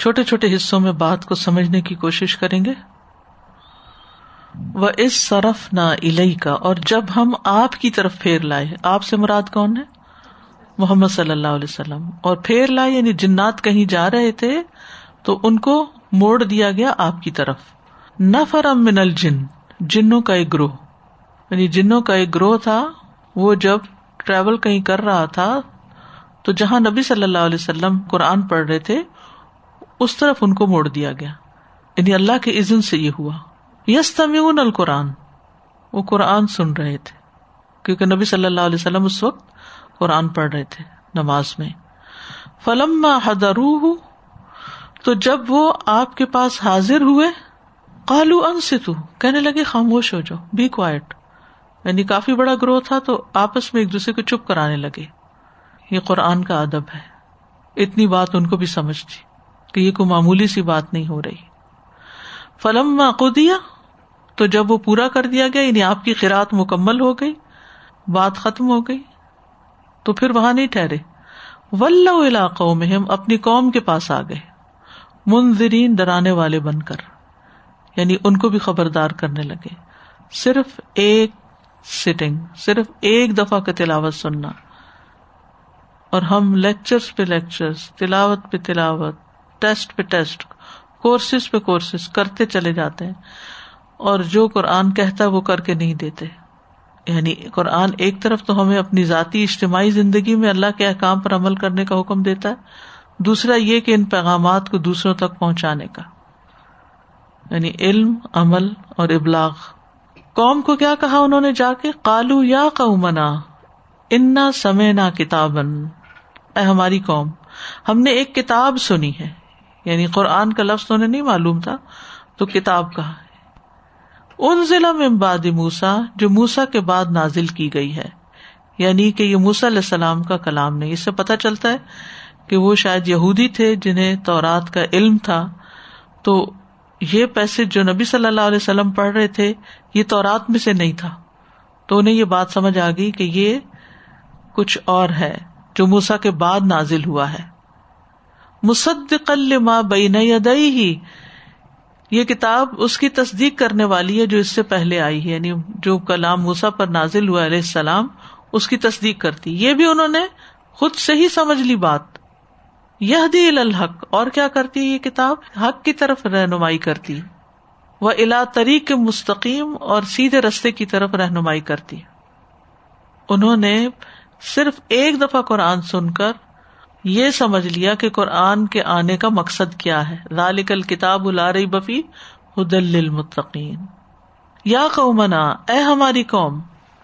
چھوٹے چھوٹے حصوں میں بات کو سمجھنے کی کوشش کریں گے؟ وہ اس صرف نہ الہی کا اور جب ہم آپ کی طرف پھیر لائے، آپ سے مراد کون ہے؟ محمد صلی اللہ علیہ وسلم۔ اور پھیر لائے یعنی جنات کہیں جا رہے تھے، تو ان کو موڑ دیا گیا آپ کی طرف۔ نہ من الجن، جنوں کا ایک گروہ۔ یعنی جنوں کا ایک گروہ تھا، وہ جب ٹریول کہیں کر رہا تھا، تو جہاں نبی صلی اللہ علیہ وسلم قرآن پڑھ رہے تھے اس طرف ان کو موڑ دیا گیا۔ یعنی اللہ کے عزن سے یہ ہوا۔ یس تمیون القرآن۔ وہ قرآن سن رہے تھے۔ کیونکہ نبی صلی اللہ علیہ وسلم اس وقت قرآن پڑھ رہے تھے نماز میں۔ فلم حدرو تو جب وہ آپ کے پاس حاضر ہوئے کالو ان سے تو کہنے لگے، خاموش ہو جاؤ بی کوائٹ یعنی کافی بڑا گروہ تھا تو آپس میں ایک دوسرے کو چپ کرانے لگے۔ یہ قرآن کا ادب ہے۔ اتنی بات ان کو بھی سمجھ تھی۔ کہ یہ کوئی معمولی سی بات نہیں ہو رہی۔ فلم دیا تو جب وہ پورا کر دیا گیا یعنی آپ کی خیرات مکمل ہو گئی، بات ختم ہو گئی، تو پھر وہاں نہیں ٹھہرے۔ علاقوں میں ہم اپنی قوم کے پاس آ گئے۔ منظرین ڈرانے والے بن کر یعنی ان کو بھی خبردار کرنے لگے۔ صرف ایک سٹنگ صرف ایک دفعہ کا تلاوت سننا۔ اور ہم لیکچر پہ لیکچر تلاوت پہ تلاوت۔ ٹیسٹ پہ ٹیسٹ کورسز پہ کورسز کرتے چلے جاتے ہیں اور جو قرآن کہتا ہے وہ کر کے نہیں دیتے یعنی قرآن ایک طرف تو ہمیں اپنی ذاتی اجتماعی زندگی میں اللہ کے احکام پر عمل کرنے کا حکم دیتا ہے، دوسرا یہ کہ ان پیغامات کو دوسروں تک پہنچانے کا۔ یعنی علم، عمل اور ابلاغ۔ قوم کو کیا کہا انہوں نے جا کے؟ کالو یا قومنا، انا سمے نہ کتاب اے ہماری قوم، ہم نے ایک کتاب سنی ہے۔ یعنی قرآن کا لفظ انہیں نہیں معلوم تھا، تو کتاب کہا ہے؟ ان ضلع میں باد موسا جو موسا کے بعد نازل کی گئی ہے۔ یعنی کہ یہ موسا علیہ السلام کا کلام نہیں، اس سے پتہ چلتا ہے کہ وہ شاید یہودی تھے جنہیں تورات کا علم تھا۔ تو یہ پیسے جو نبی صلی اللہ علیہ وسلم پڑھ رہے تھے، یہ تورات میں سے نہیں تھا۔ تو انہیں یہ بات سمجھ آ گئی کہ یہ کچھ اور ہے جو موسا کے بعد نازل ہوا ہے۔ مصدقل بین ہی یہ کتاب اس کی تصدیق کرنے والی ہے جو اس سے پہلے آئی ہے یعنی جو کلام موسا پر نازل ہوا علیہ السلام، اس کی تصدیق کرتی۔ یہ بھی انہوں نے خود سے ہی سمجھ لی بات۔ یہ دی الحق۔ اور کیا کرتی یہ کتاب؟ حق کی طرف رہنمائی کرتی۔ وہ الا طریق مستقیم اور سیدھے رستے کی طرف رہنمائی کرتی۔ انہوں نے صرف ایک دفعہ قرآن سن کر یہ سمجھ لیا کہ قرآن کے آنے کا مقصد کیا ہے۔ ذالک الکتاب رہی بفی حدل المتقین یا قومنا، اے ہماری قوم،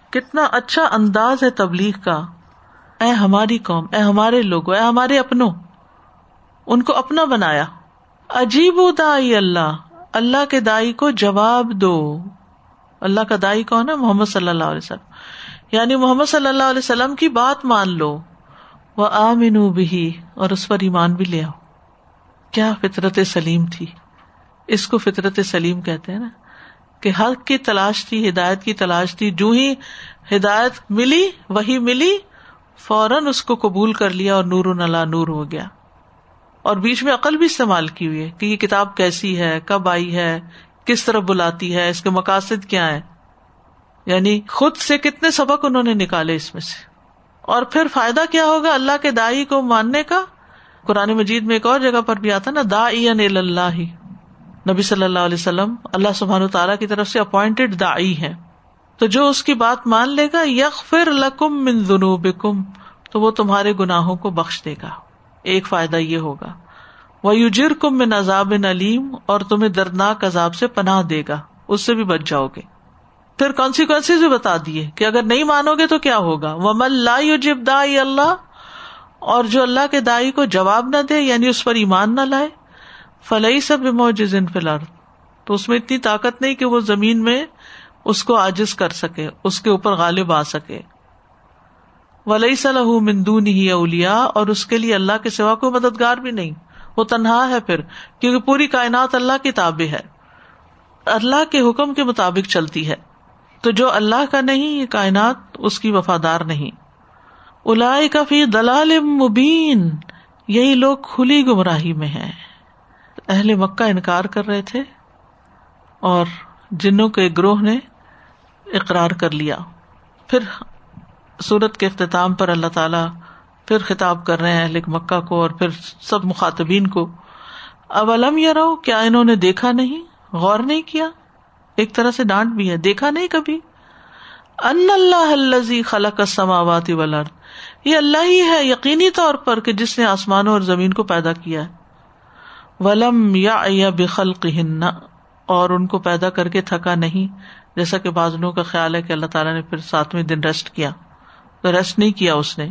کتنا اچھا انداز ہے تبلیغ کا۔ اے ہماری قوم، اے ہمارے لوگ اے ہمارے اپنوں۔ ان کو اپنا بنایا۔ عجیب دائی اللہ اللہ کے دائی کو جواب دو۔ اللہ کا دائی کون ہے؟ محمد صلی اللہ علیہ وسلم۔ یعنی محمد صلی اللہ علیہ وسلم کی بات مان لو۔ وہ آمین بھی اور اس پر ایمان بھی لے آؤ۔ کیا فطرت سلیم تھی؟ اس کو فطرت سلیم کہتے ہیں نا۔ کہ حق کی تلاش تھی، ہدایت کی تلاش تھی، جو ہی ہدایت ملی، وہی ملی، فوراً اس کو قبول کر لیا اور نور نلا نور ہو گیا۔ اور بیچ میں عقل بھی استعمال کی ہوئی ہے کہ یہ کتاب کیسی ہے، کب آئی ہے، کس طرح بلاتی ہے، اس کے مقاصد کیا ہے یعنی خود سے کتنے سبق انہوں نے نکالے اس میں سے۔ اور پھر فائدہ کیا ہوگا اللہ کے دائی کو ماننے کا؟ قرآن مجید میں ایک اور جگہ پر بھی آتا نا دا اللہ نبی صلی اللہ علیہ وسلم اللہ سبحان تعالیٰ کی طرف سے اپوائنٹڈ دائی ہے تو جو اس کی بات مان لے گا یک فر لکم من ذنوبکم، تو وہ تمہارے گناہوں کو بخش دے گا۔ ایک فائدہ یہ ہوگا۔ وہ یوجر کم میں نذاب نلیم اور تمہیں دردناک عذاب سے پناہ دے گا۔ اس سے بھی بچ جاؤ گے۔ پھر کانسیکوینس بھی بتا دیے کہ اگر نہیں مانو گے تو کیا ہوگا؟ وہ مل لا جب دا اللہ اور جو اللہ کے دائی کو جواب نہ دے یعنی اس پر ایمان نہ لائے فلئی سب موجز فلر تو اس میں اتنی طاقت نہیں کہ وہ زمین میں اس کو آجز کر سکے، اس کے اوپر غالب آ سکے۔ ولی صلاح مندون ہی اولیا اور اس کے لیے اللہ کے سوا کوئی مددگار بھی نہیں۔ وہ تنہا ہے پھر، کیونکہ پوری کائنات اللہ کی تابع ہے۔ اللہ کے حکم کے مطابق چلتی ہے۔ تو جو اللہ کا نہیں یہ کائنات اس کی وفادار نہیں۔ الا کا فی دلال مبین، یہی لوگ کھلی گمراہی میں ہیں۔ اہل مکہ انکار کر رہے تھے اور جنوں کے گروہ نے اقرار کر لیا۔ پھر سورت کے اختتام پر اللہ تعالی پھر خطاب کر رہے ہیں اہل مکہ کو اور پھر سب مخاطبین کو۔ اب علم یہ رہو کیا انہوں نے دیکھا نہیں؟ غور نہیں کیا؟ ایک طرح سے ڈانٹ بھی ہے۔ دیکھا نہیں کبھی؟ ان اللہ الزی خلق سماواتی ولر یہ اللہ ہی ہے یقینی طور پر کہ جس نے آسمانوں اور زمین کو پیدا کیا ہے۔ ولم یا بخلق اور ان کو پیدا کر کے تھکا نہیں۔ جیسا کہ بازنوں کا خیال ہے کہ اللہ تعالیٰ نے پھر ساتویں دن ریسٹ کیا۔ تو ریسٹ نہیں کیا اس نے۔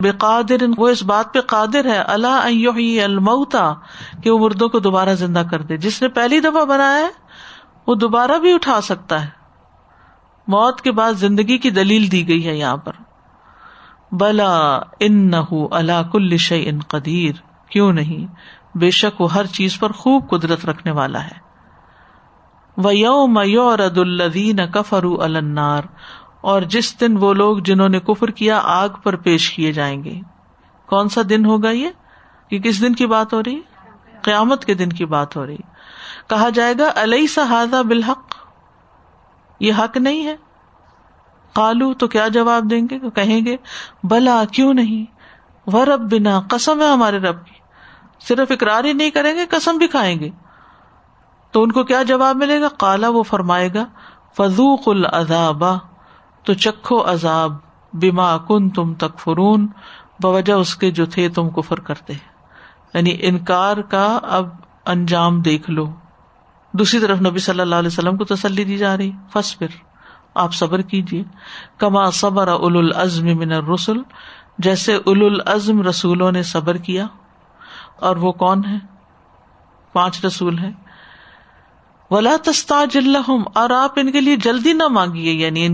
بے قادر وہ اس بات پہ قادر ہے۔ اللہ المتا کہ وہ مردوں کو دوبارہ زندہ کر دے۔ جس نے پہلی دفعہ بنایا ہے وہ دوبارہ بھی اٹھا سکتا ہے۔ موت کے بعد زندگی کی دلیل دی گئی ہے یہاں پر۔ بلا ان نہ اللہ کل شع ان قدیر۔ کیوں نہیں؟ بے شک وہ ہر چیز پر خوب قدرت رکھنے والا ہے۔ و یوم یورد الدین کفر النار۔ اور جس دن وہ لوگ جنہوں نے کفر کیا آگ پر پیش کیے جائیں گے۔ کون سا دن ہوگا یہ؟ کہ کس دن کی بات ہو رہی قیامت کے دن کی بات ہو رہی کہا جائے گا علیہ سہذا بالحق؟ یہ حق نہیں ہے۔ کالو تو کیا جواب دیں گے؟ کہیں گے، بلا، کیوں نہیں؟ وہ رب بنا قسم ہے ہمارے رب کی۔ صرف اقرار ہی نہیں کریں گے، قسم بھی کھائیں گے۔ تو ان کو کیا جواب ملے گا؟ کالا وہ فرمائے گا فضوق العذابا تو چکھو عذاب بیما کن تم تک فرون بوجہ اس کے جو تھے تم کفر کرتے یعنی انکار کا اب انجام دیکھ لو۔ دوسری طرف نبی صلی اللہ علیہ وسلم کو تسلی دی جا رہی۔ فس پھر آپ صبر کیجیے کما صبر اول العزم من الرسل۔ جیسے اول العزم رسولوں نے صبر کیا، اور وہ کون ہے پانچ رسول ہیں۔ ولا تستاج الحم اور آپ ان کے لیے جلدی نہ مانگیے یعنی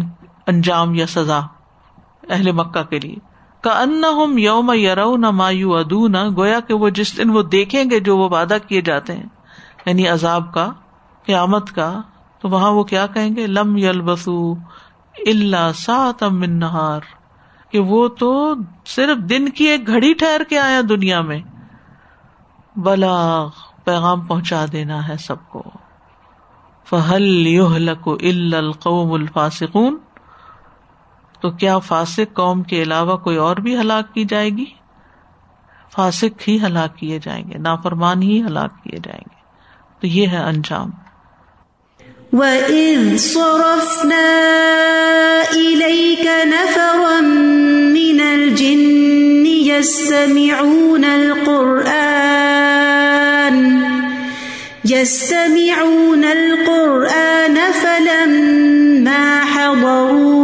انجام یا سزا اہل مکہ کے لیے۔ کا ان یوم یرو نہ مایو ادو نہ گویا کہ وہ جس دن وہ دیکھیں گے جو وہ وعدہ کیے جاتے ہیں یعنی عذاب کا قیامت کا، تو وہاں وہ کیا کہیں گے؟ لم یل بسو اللہ سات نہار۔ کہ وہ تو صرف دن کی ایک گھڑی ٹھہر کے آیا دنیا میں۔ بلا پیغام پہنچا دینا ہے سب کو۔ فہل القوم الفاسقون۔ تو کیا فاسق قوم کے علاوہ کوئی اور بھی ہلاک کی جائے گی؟ فاسق ہی ہلاک کیے جائیں گے، نافرمان ہی ہلاک کیے جائیں گے۔ تو یہ ہے انجام۔ وَإِذْ صَرَفْنَا إِلَيْكَ نَفَرًا مِّنَ الْجِنِّ يَسْتَمِعُونَ الْقُرْآنَ يَسْتَمِعُونَ الْقُرْآنَ فَلَمَّا حضروه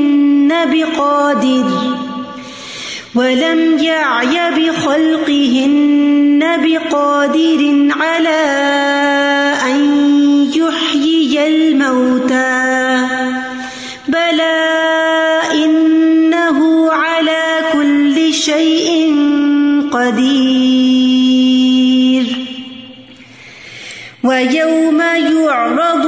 بقادر ولم يعي بخلقهن بقادر على أن يحيي الموتى بلى إنه على كل شيء قدير ويوم يعرض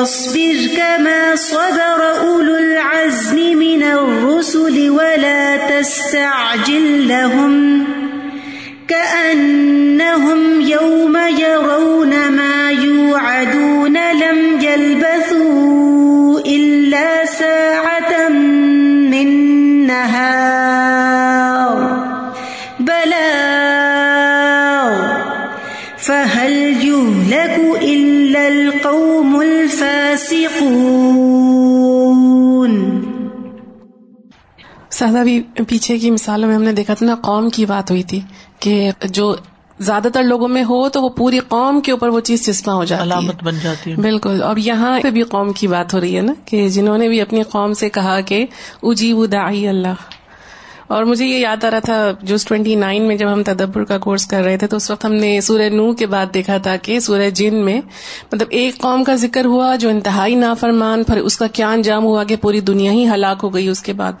فاصبر كما صبر أولو العزم من الرسل ولا تستعجل لهم كأنهم يوم يرون ما يوعدون لم يلبثوا إلا ساعة من نهار بلاغ سادہ بھی پیچھے کی مثالوں میں ہم نے دیکھا تھا نا قوم کی بات ہوئی تھی کہ جو زیادہ تر لوگوں میں ہو تو وہ پوری قوم کے اوپر وہ چیز چسپاں ہو جاتی علامت ہے بن جاتی ہے۔ بالکل۔ اور یہاں پہ بھی قوم کی بات ہو رہی ہے نا کہ جنہوں نے بھی اپنی قوم سے کہا کہ اجیب داعی اللہ۔ اور مجھے یہ یاد آ رہا تھا جو ٹوینٹی نائن میں جب ہم تدبر کا کورس کر رہے تھے تو اس وقت ہم نے سورہ نو کے بعد دیکھا تھا کہ سورہ جن میں مطلب ایک قوم کا ذکر ہوا جو انتہائی نافرمان پھر اس کا کیا انجام ہوا کہ پوری دنیا ہی ہلاک ہو گئی اس کے بعد۔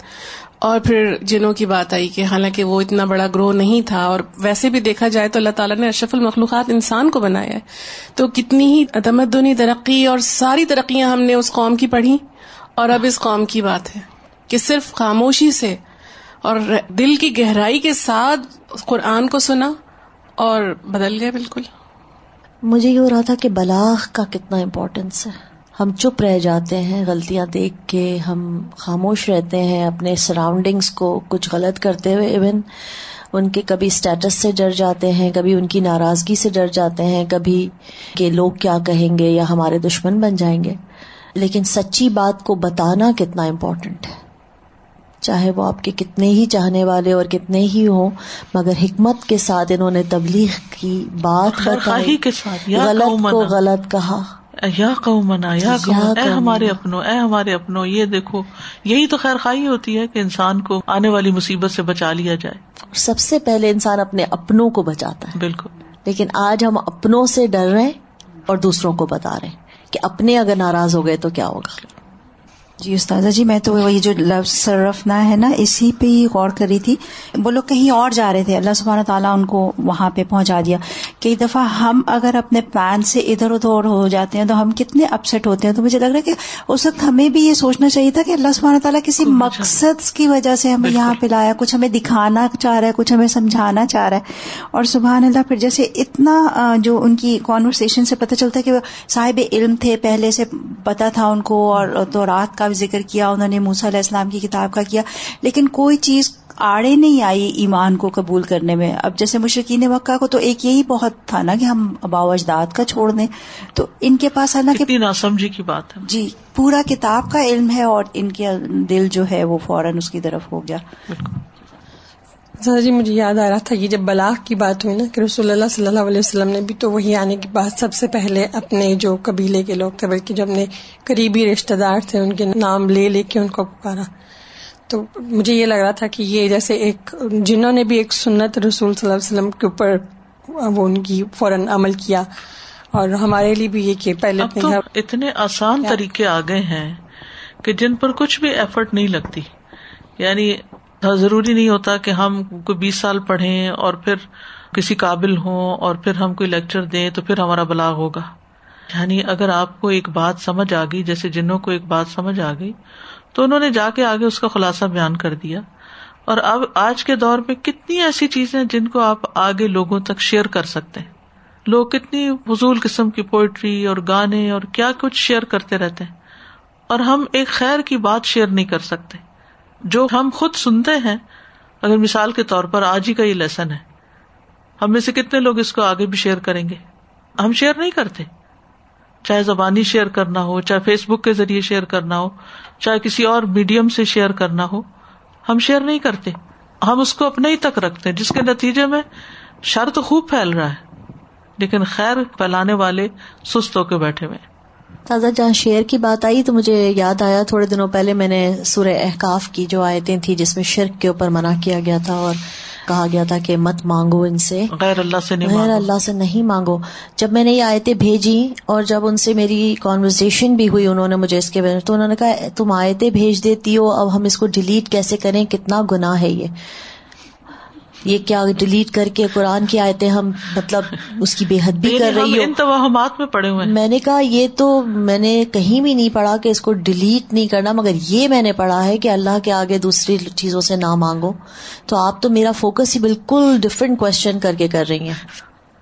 اور پھر جنوں کی بات آئی کہ حالانکہ وہ اتنا بڑا گروہ نہیں تھا اور ویسے بھی دیکھا جائے تو اللہ تعالیٰ نے اشرف المخلوقات انسان کو بنایا ہے۔ تو کتنی ہی تمدنی ترقی اور ساری ترقیاں ہم نے اس قوم کی پڑھی۔ اور اب اس قوم کی بات ہے کہ صرف خاموشی سے اور دل کی گہرائی کے ساتھ قرآن کو سنا اور بدل گئے بالکل۔ مجھے یہ ہو رہا تھا کہ بلاغ کا کتنا امپورٹینس ہے۔ ہم چپ رہ جاتے ہیں غلطیاں دیکھ کے ہم خاموش رہتے ہیں اپنے سراؤنڈنگس کو کچھ غلط کرتے ہوئے ایون ان کے کبھی اسٹیٹس سے ڈر جاتے ہیں کبھی ان کی ناراضگی سے ڈر جاتے ہیں کبھی کہ لوگ کیا کہیں گے یا ہمارے دشمن بن جائیں گے۔ لیکن سچی بات کو بتانا کتنا امپورٹنٹ ہے۔ چاہے وہ آپ کے کتنے ہی چاہنے والے اور کتنے ہی ہوں مگر حکمت کے ساتھ انہوں نے تبلیغ کی بات بتائی غلط کو غلط کہا۔ یا قومنا یا قوم اے۔ ہمارے اپنوں اے ہمارے اپنوں یہ دیکھو یہی تو خیر خواہی ہوتی ہے کہ انسان کو آنے والی مصیبت سے بچا لیا جائے۔ سب سے پہلے انسان اپنے اپنوں کو بچاتا ہے۔ بالکل۔ لیکن آج ہم اپنوں سے ڈر رہے ہیں اور دوسروں کو بتا رہے ہیں کہ اپنے اگر ناراض ہو گئے تو کیا ہوگا؟ جی استاذہ جی میں تو وہی جو لفظ صرفنا ہے نا اسی پہ ہی غور کری تھی۔ وہ لوگ کہیں اور جا رہے تھے۔ اللہ سبحانہ تعالیٰ ان کو وہاں پہ پہنچا دیا کئی دفعہ ہم اگر اپنے پلان سے ادھر ادھر ہو جاتے ہیں تو ہم کتنے اپسٹ ہوتے ہیں۔ تو مجھے لگ رہا ہے کہ اس وقت ہمیں بھی یہ سوچنا چاہیے تھا کہ اللہ سبحانہ تعالیٰ کسی مقصد کی وجہ سے ہمیں یہاں پہ لایا کچھ ہمیں دکھانا چاہ رہا ہے کچھ ہمیں سمجھانا چاہ رہا ہے۔ اور سبحان اللہ پھر جیسے اتنا جو ان کی کانورسیشن سے پتہ چلتا ہے کہ وہ صاحب علم تھے پہلے سے پتا تھا ان کو اور تو رات کا بھی ذکر کیا انہوں نے موسیٰ علیہ السلام کی کتاب کا کیا لیکن کوئی چیز آڑے نہیں آئی ایمان کو قبول کرنے میں۔ اب جیسے مشرقین مکہ کو تو ایک یہی بہت تھا نا کہ ہم اباؤ اجداد کا چھوڑ دیں۔ تو ان کے پاس حالانکہ کتنی ناسمجھی کی بات ہے۔ جی پورا کتاب کا علم ہے اور ان کے دل جو ہے وہ فوراً اس کی طرف ہو گیا۔ بالکل۔ سر جی مجھے یاد آ رہا تھا یہ جب بلاغ کی بات ہوئی نا کہ رسول اللہ صلی اللہ علیہ وسلم نے بھی تو وہی آنے کے بعد سب سے پہلے اپنے جو قبیلے کے لوگ تھے بلکہ جو اپنے قریبی رشتے دار تھے ان کے نام لے لے کے ان کو پکارا۔ تو مجھے یہ لگ رہا تھا کہ یہ جیسے ایک جنہوں نے بھی ایک سنت رسول صلی اللہ علیہ وسلم کے اوپر وہ ان کی فوراً عمل کیا۔ اور ہمارے لیے بھی یہ کہ پہلے اب تو اتنے آسان طریقے آ گئے ہیں کہ جن پر کچھ بھی ایفرٹ نہیں لگتی۔ یعنی ضروری نہیں ہوتا کہ ہم کوئی بیس سال پڑھیں اور پھر کسی قابل ہوں اور پھر ہم کوئی لیکچر دیں تو پھر ہمارا بلاغ ہوگا۔ یعنی اگر آپ کو ایک بات سمجھ آ گئی، جیسے جنوں کو ایک بات سمجھ آ گئی، تو انہوں نے جا کے آگے اس کا خلاصہ بیان کر دیا۔ اور اب آج کے دور میں کتنی ایسی چیزیں جن کو آپ آگے لوگوں تک شیئر کر سکتے ہیں۔ لوگ کتنی فضول قسم کی پوئٹری اور گانے اور کیا کچھ شیئر کرتے رہتے ہیں۔ اور ہم ایک خیر کی بات شیئر نہیں کر سکتے۔ جو ہم خود سنتے ہیں، اگر مثال کے طور پر آج ہی کا یہ لیسن ہے۔ ہم میں سے کتنے لوگ اس کو آگے بھی شیئر کریں گے؟ ہم شیئر نہیں کرتے۔ چاہے زبانی شیئر کرنا ہو، چاہے فیس بک کے ذریعے شیئر کرنا ہو، چاہے کسی اور میڈیم سے شیئر کرنا ہو، ہم شیئر نہیں کرتے۔ ہم اس کو اپنے ہی تک رکھتے ہیں، جس کے نتیجے میں شر تو خوب پھیل رہا ہے، لیکن خیر پھیلانے والے سست ہو کے بیٹھے ہوئے تازہ جہاں شعر کی بات آئی تو مجھے یاد آیا تھوڑے دنوں پہلے میں نے سورہ احکاف کی جو آیتیں تھی جس میں شرک کے اوپر منع کیا گیا تھا اور کہا گیا تھا کہ مت مانگو ان سے۔ غیر اللہ سے نہیں غیر مانگو۔ اللہ سے نہیں مانگو۔ جب میں نے یہ آیتیں بھیجی اور جب ان سے میری کانورزیشن بھی ہوئی انہوں نے مجھے اس کے بارے تو انہوں نے کہا تم آیتیں بھیج دیتی ہو اب ہم اس کو ڈیلیٹ کیسے کریں؟ کتنا گناہ ہے یہ۔ یہ کیا ڈیلیٹ کر کے قرآن کی آیتیں ہم مطلب اس کی بے حد بھی کر رہی ہو؟ ان توہمات میں پڑے ہوئے ہیں۔ میں نے کہا یہ تو میں نے کہیں بھی نہیں پڑھا کہ اس کو ڈیلیٹ نہیں کرنا مگر یہ میں نے پڑھا ہے کہ اللہ کے آگے دوسری چیزوں سے نہ مانگو۔ تو آپ تو میرا فوکس ہی بالکل ڈفرینٹ کوشچن کر کے کر رہی ہیں۔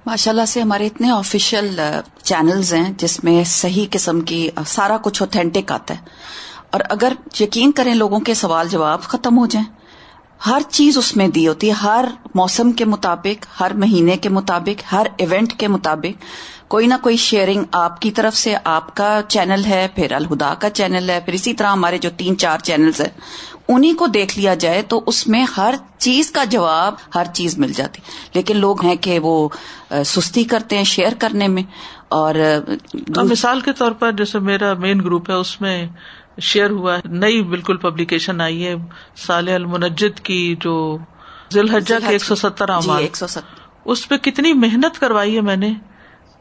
ماشاء اللہ سے ہمارے اتنے آفیشیل چینلز ہیں جس میں صحیح قسم کی سارا کچھ اوتھینٹک آتا ہے۔ اور اگر یقین کریں لوگوں کے سوال جواب ختم ہو جائیں ہر چیز اس میں دی ہوتی ہے، ہر موسم کے مطابق، ہر مہینے کے مطابق، ہر ایونٹ کے مطابق۔ کوئی نہ کوئی شیئرنگ آپ کی طرف سے، آپ کا چینل ہے، پھر الہدا کا چینل ہے، پھر اسی طرح ہمارے جو تین چار چینلز ہیں انہیں کو دیکھ لیا جائے تو اس میں ہر چیز کا جواب ہر چیز مل جاتی۔ لیکن لوگ ہیں کہ وہ سستی کرتے ہیں شیئر کرنے میں اور مثال کے طور پر جیسے میرا مین گروپ ہے، اس میں شیئر ہوا ہے۔ نئی بالکل پبلیکیشن آئی ہے۔ صالح المنجد کی جو ذی الحجہ کے ایک سو ستر جی اعمال ایک سو ستر اس پہ کتنی محنت کروائی ہے میں نے۔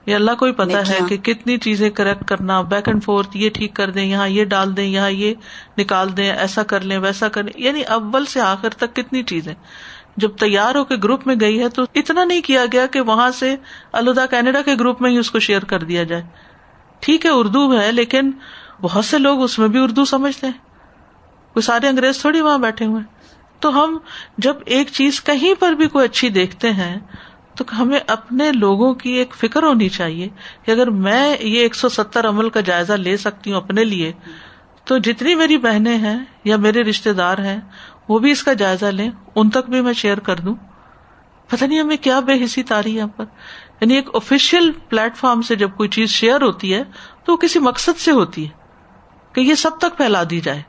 یہ اللہ کو ہی پتا ہے۔ کہ کتنی چیزیں کریکٹ کرنا بیک اینڈ فورتھ یہ ٹھیک کر دیں یہاں یہ ڈال دیں یہاں یہ نکال دیں ایسا کر لیں ویسا کر لیں۔ یعنی اول سے آخر تک کتنی چیزیں۔ جب تیار ہو کے گروپ میں گئی ہے تو اتنا نہیں کیا گیا کہ وہاں سے الدا کینیڈا کے گروپ میں ہی اس کو شیئر کر دیا جائے۔ ٹھیک ہے اردو ہے لیکن بہت سے لوگ اس میں بھی اردو سمجھتے ہیں۔ کوئی سارے انگریز تھوڑی وہاں بیٹھے ہوئے ہیں۔ تو ہم جب ایک چیز کہیں پر بھی کوئی اچھی دیکھتے ہیں، تو ہمیں اپنے لوگوں کی ایک فکر ہونی چاہیے کہ اگر میں یہ ایک سو ستر عمل کا جائزہ لے سکتی ہوں اپنے لیے، تو جتنی میری بہنیں ہیں یا میرے رشتے دار ہیں، وہ بھی اس کا جائزہ لیں، ان تک بھی میں شیئر کر دوں۔ پتہ نہیں ہمیں کیا بے حسی تاری یہاں پر۔ یعنی ایک آفیشیل پلیٹ فارم سے جب کوئی چیز شیئر ہوتی ہے، تو وہ کسی مقصد سے ہوتی ہے۔ کہ یہ سب تک پھیلا دی جائے۔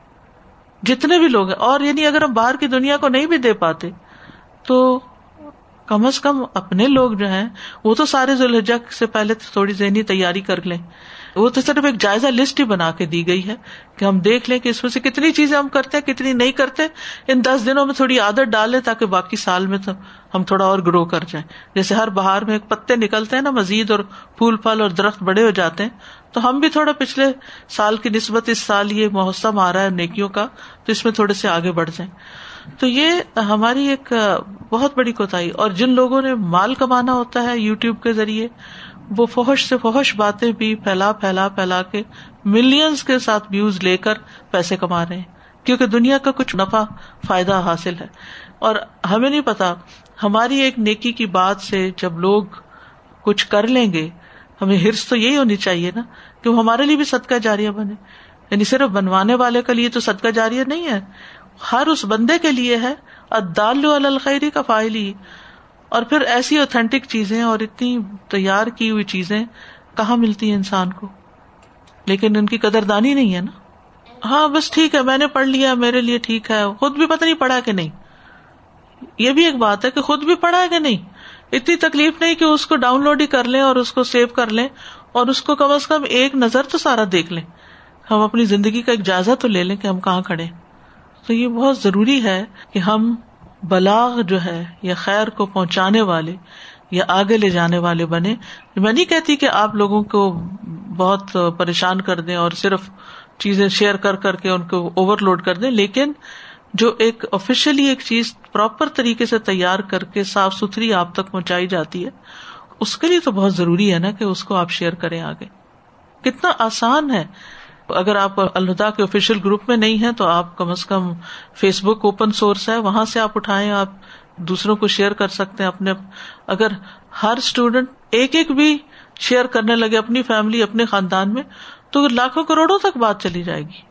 جتنے بھی لوگ ہیں، اور یعنی اگر ہم باہر کی دنیا کو نہیں بھی دے پاتے، تو کم از کم اپنے لوگ جو ہیں، وہ تو سارے ذوالحجہ سے پہلے تھوڑی ذہنی تیاری کر لیں۔ وہ تو صرف ایک جائزہ لسٹ ہی بنا کے دی گئی ہے کہ ہم دیکھ لیں کہ اس میں سے کتنی چیزیں ہم کرتے ہیں، کتنی نہیں کرتے۔ ان دس دنوں میں تھوڑی عادت ڈال لیں تاکہ باقی سال میں تو ہم تھوڑا اور گرو کر جائیں۔ جیسے ہر بہار میں ایک پتے نکلتے ہیں نا، مزید اور پھول پھل اور درخت بڑے ہو جاتے ہیں۔ تو ہم بھی تھوڑا پچھلے سال کی نسبت اس سال یہ موسم آ رہا ہے نیکیوں کا، تو اس میں تھوڑے سے آگے بڑھ جائیں۔ تو یہ ہماری ایک بہت بڑی کوتاہی، اور جن لوگوں نے مال کمانا ہوتا ہے یو ٹیوب کے ذریعے، وہ فوہش سے فوہش باتیں بھی پھیلا پھیلا پھیلا کے ملینز کے ساتھ ویوز لے کر پیسے کما رہے ہیں۔ کیونکہ دنیا کا کچھ نفع فائدہ حاصل ہے۔ اور ہمیں نہیں پتا ہماری ایک نیکی کی بات سے جب لوگ کچھ کر لیں گے، ہمیں ہرس تو یہی ہونی چاہیے نا کہ وہ ہمارے لیے بھی صدقہ جاریہ بنے۔ یعنی صرف بنوانے والے کے لیے تو صدقہ جاریہ نہیں ہے، ہر اس بندے کے لیے ہے۔ ادال الخیری کا فائل ہی۔ اور پھر ایسی اوتھینٹک چیزیں اور اتنی تیار کی ہوئی چیزیں کہاں ملتی ہیں انسان کو؟ لیکن ان کی قدردانی نہیں ہے نا۔ ہاں بس ٹھیک ہے، میں نے پڑھ لیا، میرے لیے ٹھیک ہے۔ خود بھی پتہ نہیں پڑھا کہ نہیں۔ یہ بھی ایک بات ہے کہ خود بھی پڑھا ہے کہ نہیں؟ اتنی تکلیف نہیں کہ اس کو ڈاؤن لوڈ ہی کر لیں اور اس کو سیو کر لیں اور اس کو کم از کم ایک نظر تو سارا دیکھ لیں۔ ہم اپنی زندگی کا ایک جائزہ تو لے لیں کہ ہم کہاں کھڑے۔ تو یہ بہت ضروری ہے کہ ہم بلاغ جو ہے یا خیر کو پہنچانے والے یا آگے لے جانے والے بنے میں نہیں کہتی کہ آپ لوگوں کو بہت پریشان کر دیں اور صرف چیزیں شیئر کر کر کے ان کو اوور لوڈ کر دیں، لیکن جو ایک آفیشلی ایک چیز پراپر طریقے سے تیار کر کے صاف ستھری آپ تک پہنچائی جاتی ہے، اس کے لیے تو بہت ضروری ہے نا کہ اس کو آپ شیئر کریں آگے۔ کتنا آسان ہے۔ اگر آپ الہدا کے آفیشیل گروپ میں نہیں ہے تو آپ کم از کم فیس بک اوپن سورس ہے، وہاں سے آپ اٹھائیں، آپ دوسروں کو شیئر کر سکتے ہیں اپنے اگر ہر اسٹوڈینٹ ایک ایک بھی شیئر کرنے لگے اپنی فیملی اپنے خاندان میں، تو لاکھوں کروڑوں تک بات چلی جائے گی۔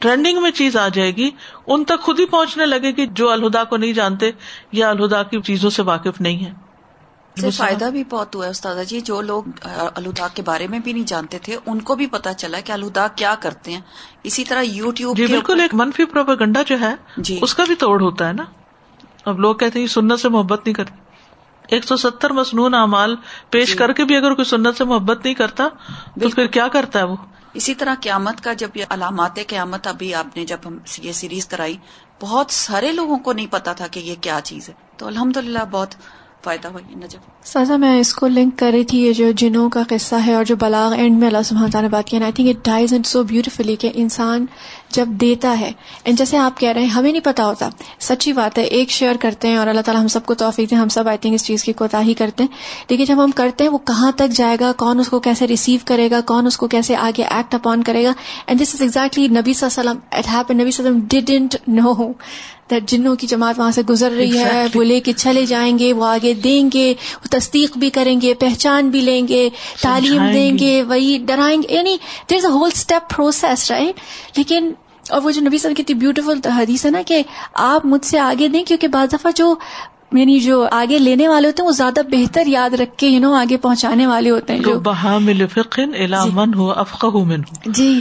ٹرینڈنگ میں چیز آ جائے گی ان تک خود ہی پہنچنے لگے گی جو الہدا کو نہیں جانتے یا الہدا کی چیزوں سے واقف نہیں ہے سے فائدہ بھی بہت ہوا ہے استاد جی جو لوگ الدا کے بارے میں بھی نہیں جانتے تھے ان کو بھی پتا چلا کہ الدا کیا کرتے ہیں۔ اسی طرح یو ٹیوب جی بالکل ایک منفی پروپیگنڈا جو ہے جی۔ اس کا بھی توڑ ہوتا ہے نا۔ اب لوگ کہتے ہیں سنت سے محبت نہیں کرتے ایک سو ستر مصنون اعمال پیش جی۔ کر کے بھی اگر کوئی سنت سے محبت نہیں کرتا تو پھر کیا کرتا ہے وہ؟ اسی طرح قیامت کا جب یہ علامات قیامت، ابھی آپ نے جب ہم یہ سیریز کرائی، بہت سارے لوگوں کو نہیں پتا تھا کہ یہ کیا چیز ہے۔ تو الحمد للہ بہت فائدہ ہوا یہ نجب سازا، میں اس کو لنک کر رہی تھی، یہ جو جنوں کا قصہ ہے اور جو بلاغ اینڈ میں اللہ سبحانہ تعالیٰ نے بات کی I think it does and so beautifully کہ انسان جب دیتا ہے۔ اینڈ جیسے آپ کہہ رہے ہیں ہمیں نہیں پتا ہوتا۔ سچی بات ہے ایک شیئر کرتے ہیں اور اللہ تعالیٰ ہم سب کو توفیق دیں ہم سب آئی تھنک اس چیز کی کوتا ہی کرتے ہیں۔ لیکن جب ہم کرتے ہیں وہ کہاں تک جائے گا؟ کون اس کو کیسے ریسیو کرے گا؟ کون اس کو کیسے آگے ایکٹ اپون کرے گا؟ اینڈ دس از ایگزیکٹلی نبی صلی اللہ علیہ وسلم اٹ ہیپن نبی صلی اللہ علیہ وسلم ڈیڈنٹ نو دیٹ جنوں کی جماعت وہاں سے گزر رہی ہے۔ Exactly. وہ لے کے چلے جائیں گے وہ آگے دیں گے وہ تصدیق بھی کریں گے پہچان بھی لیں گے تعلیم دیں گے۔ گے وہی ڈرائیں گے۔ یعنی there is a whole step process right لیکن اور وہ جو نبی صلی اللہ کی بیوٹیفل حدیث ہے نا کہ آپ مجھ سے آگے دیں کیونکہ بعض دفعہ جو یعنی جو آگے لینے والے ہوتے ہیں وہ زیادہ بہتر یاد رکھ کے یو نو آگے پہنچانے والے ہوتے ہیں جو۔ بہا مل فقن الا من ہو افقہ من ہو جی۔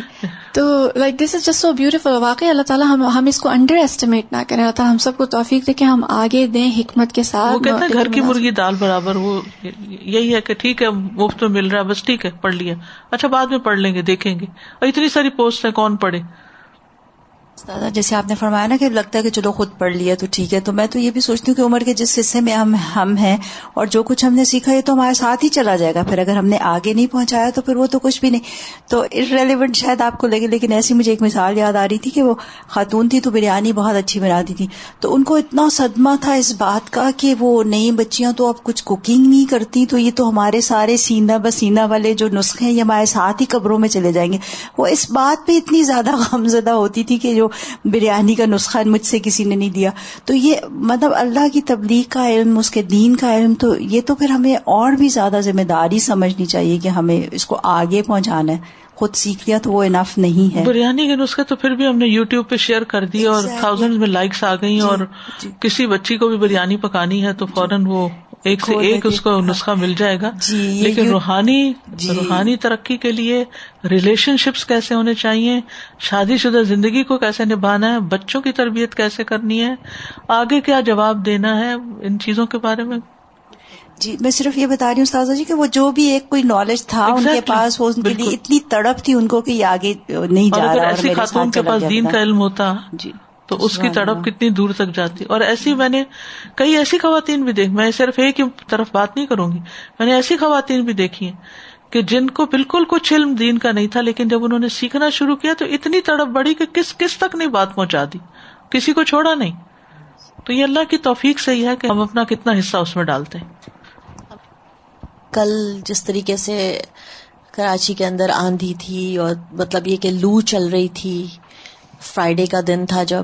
تو like this is just so beautiful واقعی اللہ تعالیٰ ہم ہم اس کو انڈر ایسٹیمیٹ نہ کریں۔ اللہ تعالیٰ ہم سب کو توفیق دے کہ ہم آگے دیں حکمت کے ساتھ۔ وہ کہتے ہیں گھر کی مرغی دال برابر وہ یہی ہے کہ ٹھیک ہے مفت میں مل رہا ہے بس ٹھیک ہے پڑھ لیا۔ اچھا بعد میں پڑھ لیں گے دیکھیں گے۔ اور اتنی ساری پوسٹ ہے کون پڑھے؟ دادا جیسے آپ نے فرمایا نا کہ لگتا ہے کہ چلو خود پڑھ لیا تو ٹھیک ہے، تو میں تو یہ بھی سوچتی ہوں کہ عمر کے جس حصے میں ہم ہم ہیں اور جو کچھ ہم نے سیکھا یہ تو ہمارے ساتھ ہی چلا جائے گا۔ پھر اگر ہم نے آگے نہیں پہنچایا تو پھر وہ تو کچھ بھی نہیں۔ تو ریلیونٹ شاید آپ کو لگے، لیکن ایسی مجھے ایک مثال یاد آ رہی تھی کہ وہ خاتون تھی تو بریانی بہت اچھی بناتی تھی۔ تو ان کو اتنا صدمہ تھا اس بات کا کہ وہ نئی بچیاں تو اب کچھ کوکنگ نہیں کرتی، تو یہ تو ہمارے سارے سینہ بسینہ والے جو نسخے ہیں، یہ ہمارے ساتھ ہی قبروں میں چلے جائیں گے۔ وہ اس بات پہ اتنی زیادہ غمزدہ ہوتی تھی کہ جو بریانی کا نسخہ مجھ سے کسی نے نہیں دیا تو یہ مطلب اللہ کی تبلیغ کا علم اس کے دین کا علم تو یہ تو پھر ہمیں اور بھی زیادہ ذمہ داری سمجھنی چاہیے کہ ہمیں اس کو آگے پہنچانا ہے خود سیکھ لیا تو وہ انف نہیں ہے بریانی کے نسخے تو پھر بھی ہم نے یو ٹیوب پہ شیئر کر دی اور. تھاؤزینڈ میں لائکس آ گئی اور جی۔ کسی بچی کو بھی بریانی پکانی ہے تو فوراً وہ ایک سے ایک اس کو نسخہ مل جائے گا۔ جی، لیکن روحانی جی۔ روحانی ترقی کے لیے ریلیشن شپس کیسے ہونے چاہیے؟ شادی شدہ زندگی کو کیسے نبھانا ہے؟ بچوں کی تربیت کیسے کرنی ہے؟ آگے کیا جواب دینا ہے؟ ان چیزوں کے بارے میں۔ جی میں صرف یہ بتا رہی ہوں استاذہ جی کہ وہ جو بھی ایک کوئی نالج تھا ان کے Exactly. پاس وہ ان کے لیے. اتنی تڑپ تھی ان کو کہ یہ آگے نہیں جا رہا ایسی خاتون کے پاس دین۔ کا علم ہوتا۔ جی۔ تو اس کی تڑپ۔ کتنی دور تک جاتی۔ اور ایسی میں نے کئی ایسی خواتین بھی دیکھ میں صرف ایک ہی طرف بات نہیں کروں گی۔ میں نے ایسی خواتین بھی دیکھی ہیں کہ جن کو بالکل کچھ علم دین کا نہیں تھا لیکن جب انہوں نے سیکھنا شروع کیا تو اتنی تڑپ بڑی کہ کس کس تک نہیں بات پہنچا دی۔ کسی کو چھوڑا نہیں۔ تو یہ اللہ کی توفیق سے ہی ہے کہ ہم اپنا کتنا حصہ اس میں ڈالتے ہیں۔ کل جس طریقے سے کراچی کے اندر آندھی تھی اور مطلب یہ کہ لو چل رہی تھی فرائیڈے کا دن تھا جب،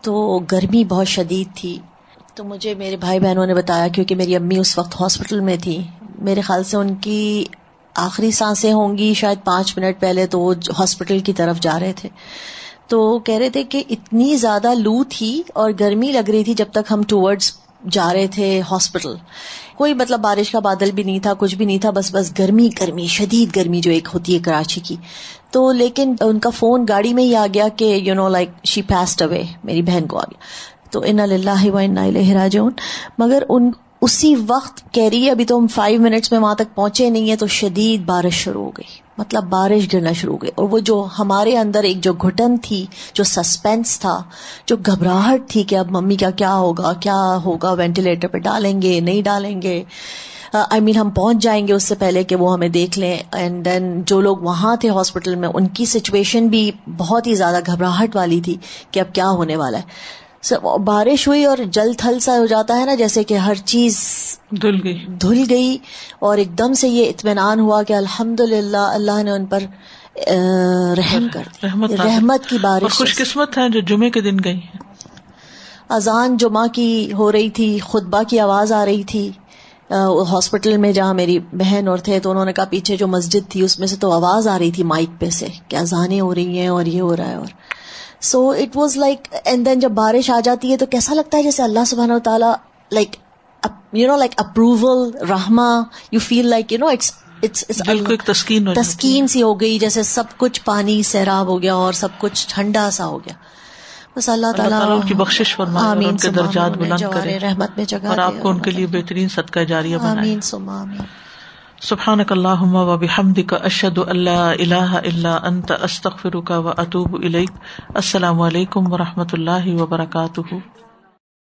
تو گرمی بہت شدید تھی۔ تو مجھے میرے بھائی بہنوں نے بتایا، کیونکہ میری امی اس وقت ہاسپٹل میں تھی۔ میرے خیال سے ان کی آخری سانسیں ہوں گی شاید پانچ منٹ پہلے تو وہ ہاسپٹل کی طرف جا رہے تھے۔ تو کہہ رہے تھے کہ اتنی زیادہ لو تھی اور گرمی لگ رہی تھی جب تک ہم ٹورڈز جا رہے تھے ہاسپٹل۔ کوئی مطلب بارش کا بادل بھی نہیں تھا، کچھ بھی نہیں تھا، بس بس گرمی گرمی، شدید گرمی جو ایک ہوتی ہے کراچی کی۔ تو لیکن ان کا فون گاڑی میں ہی آ گیا کہ you know like she passed away میری بہن کو آ گیا۔ تو ان اللہ و انا الیہ راجعون۔ مگر ان اسی وقت کہہ رہی ہے، ابھی تو ہم فائیو منٹس میں وہاں تک پہنچے نہیں ہیں، تو شدید بارش شروع ہو گئی۔ مطلب بارش گرنا شروع ہو گئی۔ اور وہ جو ہمارے اندر ایک جو گھٹن تھی، جو سسپینس تھا، جو گھبراہٹ تھی کہ اب ممی کا کیا ہوگا کیا ہوگا وینٹیلیٹر پہ ڈالیں گے، نہیں ڈالیں گے۔ آئی مین ہم پہنچ جائیں گے اس سے پہلے کہ وہ ہمیں دیکھ لیں۔ اینڈ دین جو لوگ وہاں تھے ہاسپٹل میں، ان کی سچویشن بھی بہت ہی زیادہ گھبراہٹ والی تھی کہ اب کیا ہونے والا ہے۔ بارش ہوئی اور جل تھل سا ہو جاتا ہے نا جیسے کہ ہر چیز دھل گئی۔ دھل گئی اور ایک دم سے یہ اطمینان ہوا کہ الحمد للہ اللہ نے ان پر رحم کر رحمت دیا رحمت کی اور بارش خوش قسمت ہیں جو جمعے کے دن گئی ہیں۔ اذان جمعہ کی ہو رہی تھی خطبہ کی آواز آ رہی تھی۔ ہاسپٹل میں جہاں میری بہن اور تھے تو انہوں نے کہا پیچھے جو مسجد تھی اس میں سے تو آواز آ رہی تھی مائک پہ سے کہ اذانیں ہو رہی ہیں اور یہ ہو رہا ہے اور so it was like and then جب بارش آ جاتی ہے تو کیسا لگتا ہے جیسے اللہ سبحانہ و تعالیٰ like you know like approval رحما you feel like you know it's تسکین۔ تسکین سی ہو گئی جیسے سب کچھ پانی سیراب ہو گیا اور سب کچھ ٹھنڈا سا ہو گیا بس اللہ تعالیٰ ان کی بخشش فرمائے اور ان کے درجات بلند کرے رحمت میں جگہ اور آپ کو ان کے لیے بہترین صدقہ جاریہ۔ بنائے آمین آمین سبحان اللهم وبحمدك اشهد اشد اللہ اللہ اللہ انت استغفرك و اطوب السلام علیکم و رحمۃ اللہ وبرکاتہ.